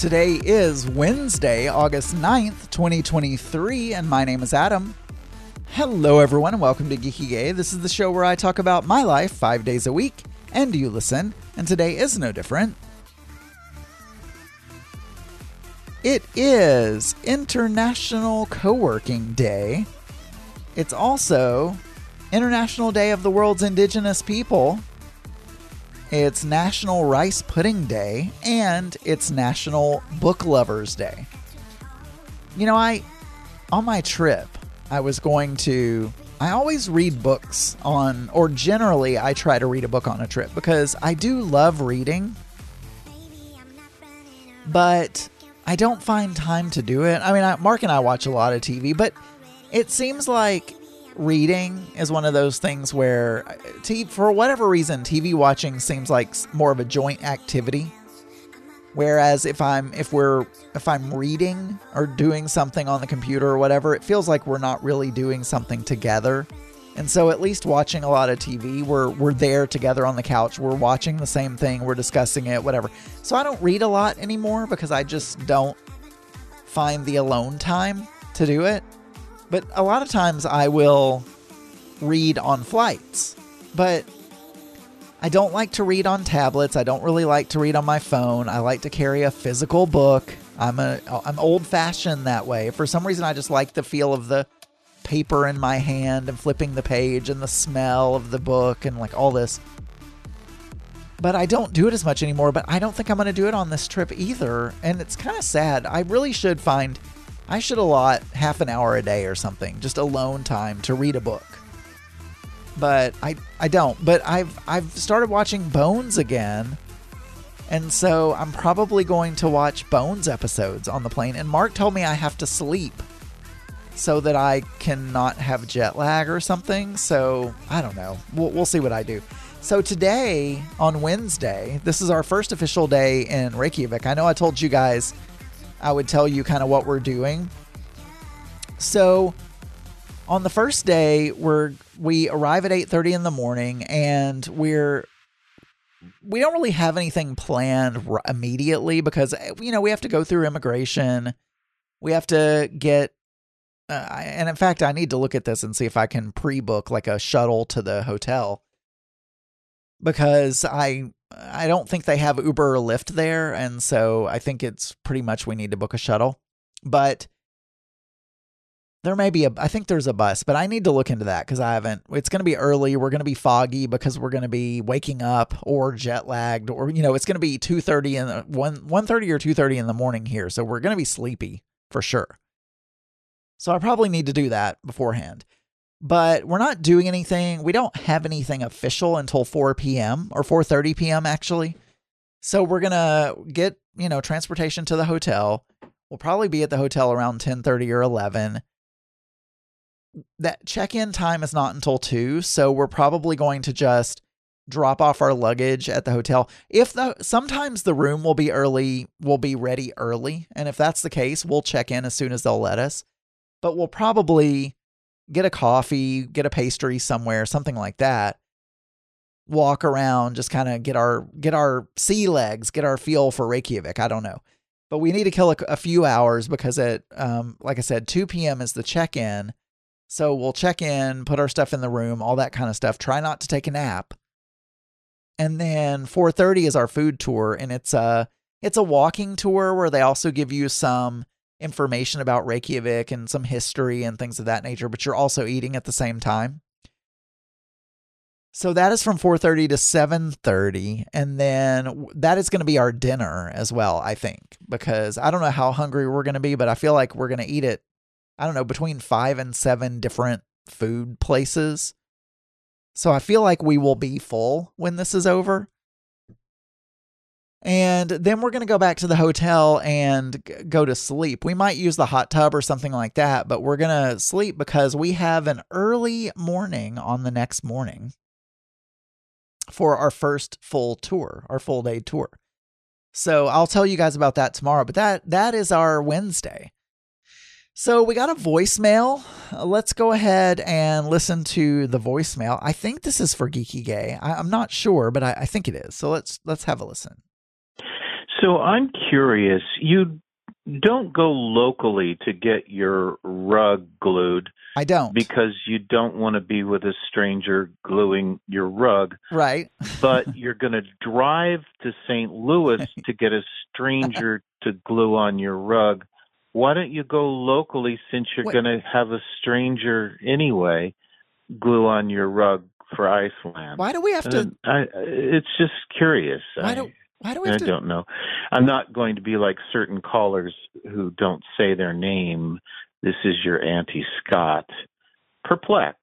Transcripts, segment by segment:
Today is Wednesday, August 9th, 2023, and my name is Adam. Hello, everyone, and welcome to Geeky Gay. This is the show where I talk about my life five days a week, and you listen, and today is no different. It is International Co working Day. It's also International Day of the World's Indigenous People. It's National Rice Pudding Day and it's National Book Lovers Day. You know, I on my trip, I was going to I always read books on or generally I try to read a book on a trip because I do love reading. But I don't find time to do it. I mean, I, Mark and I watch a lot of TV, but it seems like reading is one of those things where, uh, t- for whatever reason, TV watching seems like more of a joint activity. Whereas if I'm if we're if I'm reading or doing something on the computer or whatever, it feels like we're not really doing something together. And so at least watching a lot of TV, we're we're there together on the couch. We're watching the same thing, we're discussing it, whatever. So I don't read a lot anymore because I just don't find the alone time to do it. But a lot of times I will read on flights. But I don't like to read on tablets. I don't really like to read on my phone. I like to carry a physical book. I'm a I'm old fashioned that way. For some reason I just like the feel of the paper in my hand and flipping the page and the smell of the book and like all this. But I don't do it as much anymore, but I don't think I'm going to do it on this trip either. And it's kind of sad. I really should find I should allot half an hour a day or something, just alone time to read a book. But I I don't. But I've I've started watching Bones again. And so I'm probably going to watch Bones episodes on the plane. And Mark told me I have to sleep so that I cannot have jet lag or something. So I don't know. We'll, we'll see what I do. So today, on Wednesday, this is our first official day in Reykjavik. I know I told you guys I would tell you kind of what we're doing. So on the first day, we're we arrive at 8:30 in the morning and we're we don't really have anything planned immediately because you know, we have to go through immigration. We have to get uh, and in fact, I need to look at this and see if I can pre-book like a shuttle to the hotel because I I don't think they have Uber or Lyft there, and so I think it's pretty much we need to book a shuttle. But there may be a I think there's a bus, but I need to look into that because I haven't. It's going to be early. We're going to be foggy because we're going to be waking up or jet lagged, or you know, it's going to be two thirty and one one thirty or two thirty in the morning here, so we're going to be sleepy for sure. So I probably need to do that beforehand but we're not doing anything. We don't have anything official until 4 p.m. or 4:30 p.m. actually. So we're going to get, you know, transportation to the hotel. We'll probably be at the hotel around 10:30 or 11. That check-in time is not until 2, so we're probably going to just drop off our luggage at the hotel. If the sometimes the room will be early, will be ready early, and if that's the case, we'll check in as soon as they'll let us. But we'll probably get a coffee, get a pastry somewhere, something like that. Walk around, just kind of get our get our sea legs, get our feel for Reykjavik. I don't know, but we need to kill a, a few hours because at um, like I said, 2 p.m. is the check in. So we'll check in, put our stuff in the room, all that kind of stuff. Try not to take a nap. And then 4:30 is our food tour, and it's a it's a walking tour where they also give you some information about Reykjavik and some history and things of that nature, but you're also eating at the same time. So that is from 4:30 to 7:30 and then that is going to be our dinner as well, I think, because I don't know how hungry we're going to be, but I feel like we're going to eat it I don't know, between 5 and 7 different food places. So I feel like we will be full when this is over. And then we're going to go back to the hotel and go to sleep. We might use the hot tub or something like that, but we're going to sleep because we have an early morning on the next morning for our first full tour, our full day tour. So I'll tell you guys about that tomorrow, but that that is our Wednesday. So we got a voicemail. Let's go ahead and listen to the voicemail. I think this is for Geeky Gay. I, am not sure, but I, I think it is. So let's let's have a listen. So I'm curious. You don't go locally to get your rug glued I don't. because you don't want to be with a stranger gluing your rug, right. but you're going to drive to St. Louis to get a stranger to glue on your rug. Why don't you go locally since you're going to have a stranger anyway glue on your rug for Iceland? Why do we have to? I, it's just curious. Why do why do we I to? don't know. I'm not going to be like certain callers who don't say their name. This is your Auntie Scott. Perplexed.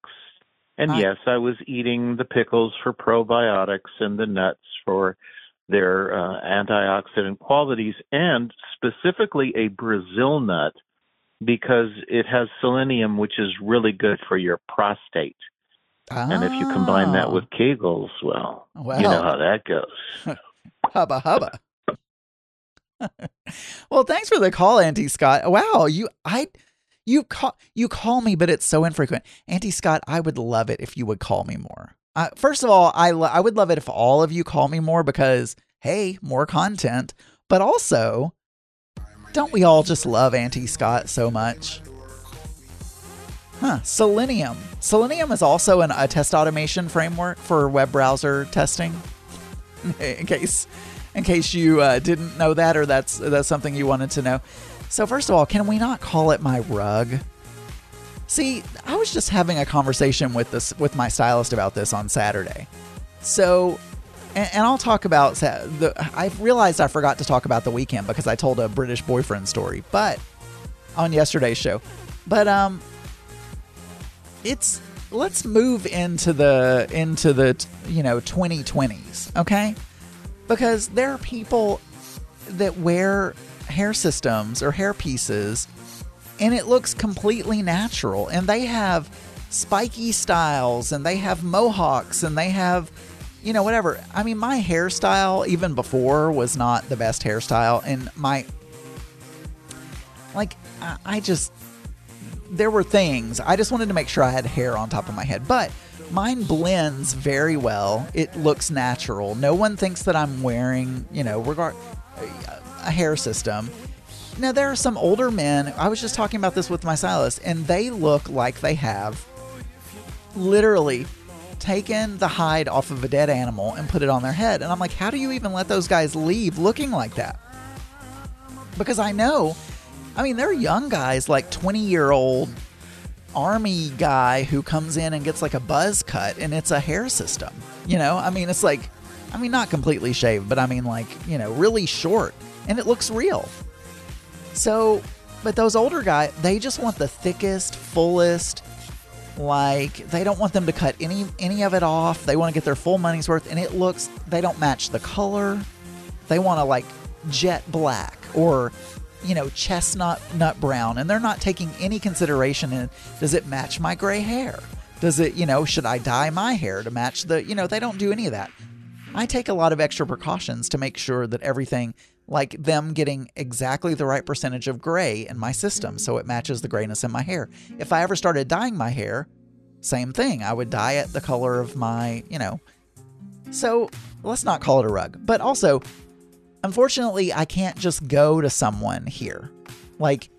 And I- yes, I was eating the pickles for probiotics and the nuts for their uh, antioxidant qualities, and specifically a Brazil nut because it has selenium, which is really good for your prostate. And if you combine that Oh. with Kegels, well, well, you know how that goes. hubba hubba. well, thanks for the call, Auntie Scott. Wow, you I you call you call me, but it's so infrequent. Auntie Scott, I would love it if you would call me more. Uh, first of all, I lo- I would love it if all of you call me more because hey, more content. But also, don't we all just love Auntie Scott so much? Huh. Selenium. Selenium is also an, a test automation framework for web browser testing. in case, in case you uh, didn't know that, or that's that's something you wanted to know. So first of all, can we not call it my rug? See, I was just having a conversation with this with my stylist about this on Saturday. So, and, and I'll talk about the. I realized I forgot to talk about the weekend because I told a British boyfriend story, but on yesterday's show. But um, it's let's move into the into the you know 2020s, okay? Because there are people that wear hair systems or hair pieces and it looks completely natural and they have spiky styles and they have mohawks and they have you know whatever i mean my hairstyle even before was not the best hairstyle and my like i, I just there were things i just wanted to make sure i had hair on top of my head but mine blends very well it looks natural no one thinks that i'm wearing you know regard a hair system now there are some older men. I was just talking about this with my stylist, and they look like they have literally taken the hide off of a dead animal and put it on their head. And I'm like, how do you even let those guys leave looking like that? Because I know, I mean, they're young guys like 20 year old army guy who comes in and gets like a buzz cut and it's a hair system. You know, I mean, it's like, I mean, not completely shaved, but I mean, like, you know, really short and it looks real. So, but those older guys, they just want the thickest, fullest. Like they don't want them to cut any any of it off. They want to get their full money's worth, and it looks. They don't match the color. They want to like jet black or you know chestnut nut brown, and they're not taking any consideration in does it match my gray hair? Does it you know should I dye my hair to match the you know they don't do any of that. I take a lot of extra precautions to make sure that everything like them getting exactly the right percentage of gray in my system so it matches the grayness in my hair. If I ever started dyeing my hair, same thing. I would dye it the color of my, you know. So let's not call it a rug. But also, unfortunately, I can't just go to someone here. Like,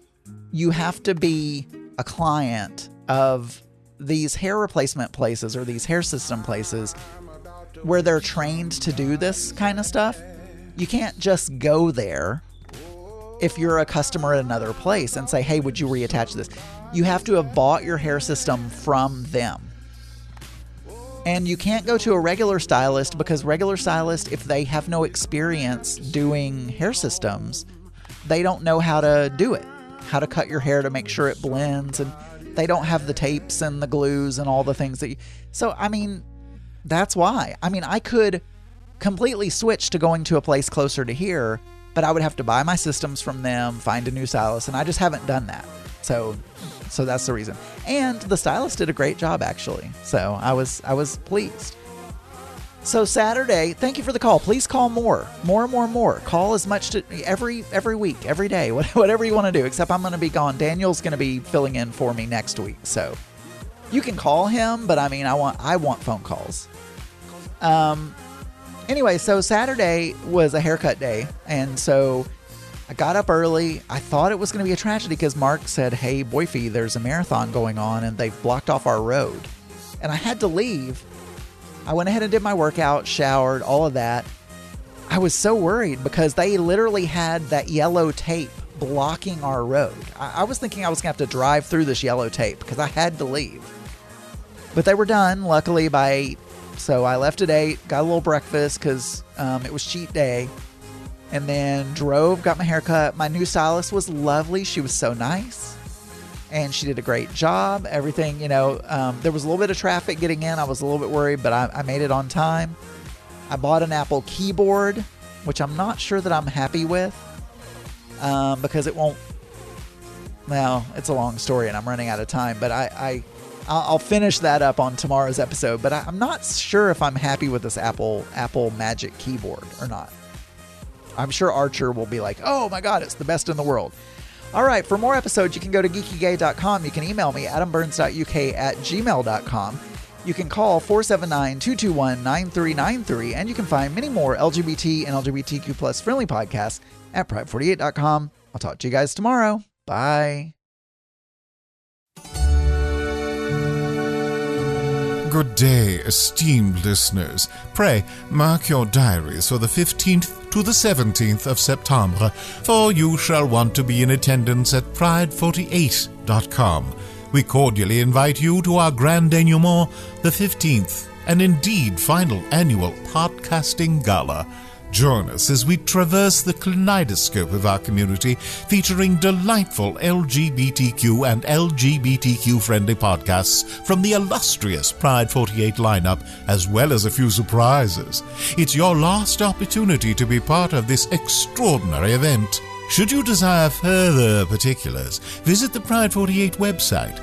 you have to be a client of these hair replacement places or these hair system places where they're trained to do this kind of stuff. You can't just go there if you're a customer at another place and say, hey, would you reattach this? You have to have bought your hair system from them. And you can't go to a regular stylist because regular stylists, if they have no experience doing hair systems, they don't know how to do it, how to cut your hair to make sure it blends, and they don't have the tapes and the glues and all the things that you. So, I mean, that's why. I mean, I could completely switch to going to a place closer to here, but I would have to buy my systems from them, find a new stylist, and I just haven't done that. So, so that's the reason. And the stylist did a great job actually. So I was I was pleased. So Saturday, thank you for the call. Please call more, more, and more, more. Call as much to every every week, every day, whatever you want to do. Except I'm going to be gone. Daniel's going to be filling in for me next week, so you can call him. But I mean, I want I want phone calls. Um, Anyway, so Saturday was a haircut day, and so I got up early. I thought it was going to be a tragedy because Mark said, Hey, Boyfie, there's a marathon going on and they've blocked off our road. And I had to leave. I went ahead and did my workout, showered, all of that. I was so worried because they literally had that yellow tape blocking our road. I, I was thinking I was going to have to drive through this yellow tape because I had to leave. But they were done, luckily, by 8. So I left at 8, got a little breakfast because um, it was cheat day and then drove, got my hair cut. My new stylist was lovely. She was so nice. And she did a great job. Everything, you know, um, there was a little bit of traffic getting in. I was a little bit worried, but I, I made it on time. I bought an Apple keyboard, which I'm not sure that I'm happy with um, because it won't. Well, it's a long story and I'm running out of time, but I, I I'll finish that up on tomorrow's episode. But I'm not sure if I'm happy with this Apple Apple Magic keyboard or not. I'm sure Archer will be like, oh my God, it's the best in the world. All right, for more episodes, you can go to geekygay.com. You can email me, adamburns.uk at gmail.com. You can call 479 221 9393, and you can find many more LGBT and LGBTQ plus friendly podcasts at pride48.com. I'll talk to you guys tomorrow. Bye. Good day, esteemed listeners. Pray mark your diaries for the 15th to the 17th of September, for you shall want to be in attendance at pride48.com. We cordially invite you to our grand denouement, the 15th, and indeed final annual podcasting gala. Join us as we traverse the kaleidoscope of our community, featuring delightful LGBTQ and LGBTQ friendly podcasts from the illustrious Pride 48 lineup, as well as a few surprises. It's your last opportunity to be part of this extraordinary event. Should you desire further particulars, visit the Pride 48 website.